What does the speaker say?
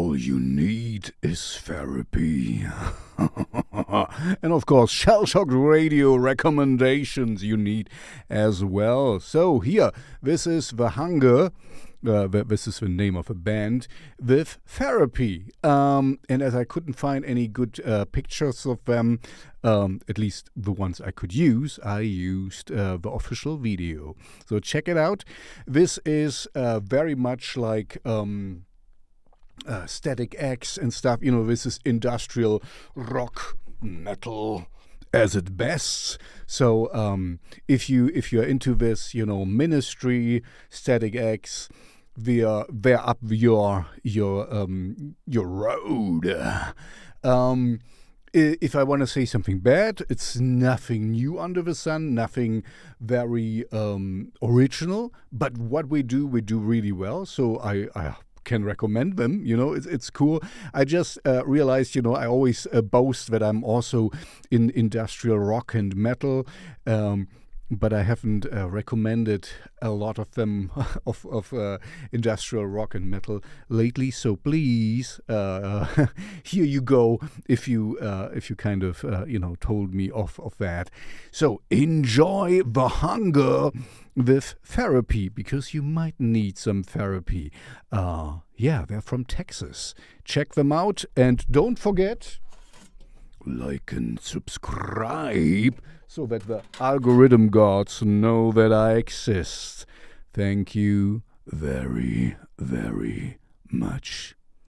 All you need is therapy. and of course, Shell Shock Radio recommendations you need as well. So, here, this is The Hunger. Uh, this is the name of a band with therapy. Um, and as I couldn't find any good uh, pictures of them, um, at least the ones I could use, I used uh, the official video. So check it out. This is uh, very much like. Um, uh, Static X and stuff. You know, this is industrial rock metal as it best. So um, if you if you're into this, you know, Ministry, Static X, they're they're up your your um, your road. Um, if I want to say something bad, it's nothing new under the sun, nothing very um, original. But what we do, we do really well. So I, I can recommend them. You know, it's, it's cool. I just uh, realized, you know, I always uh, boast that I'm also in industrial rock and metal. Um, but I haven't uh, recommended a lot of them of, of uh, industrial rock and metal lately. So please, uh, here you go. If you uh, if you kind of uh, you know told me off of that, so enjoy the hunger with therapy because you might need some therapy. Uh, yeah, they're from Texas. Check them out and don't forget like and subscribe so that the algorithm gods know that I exist. Thank you very, very much.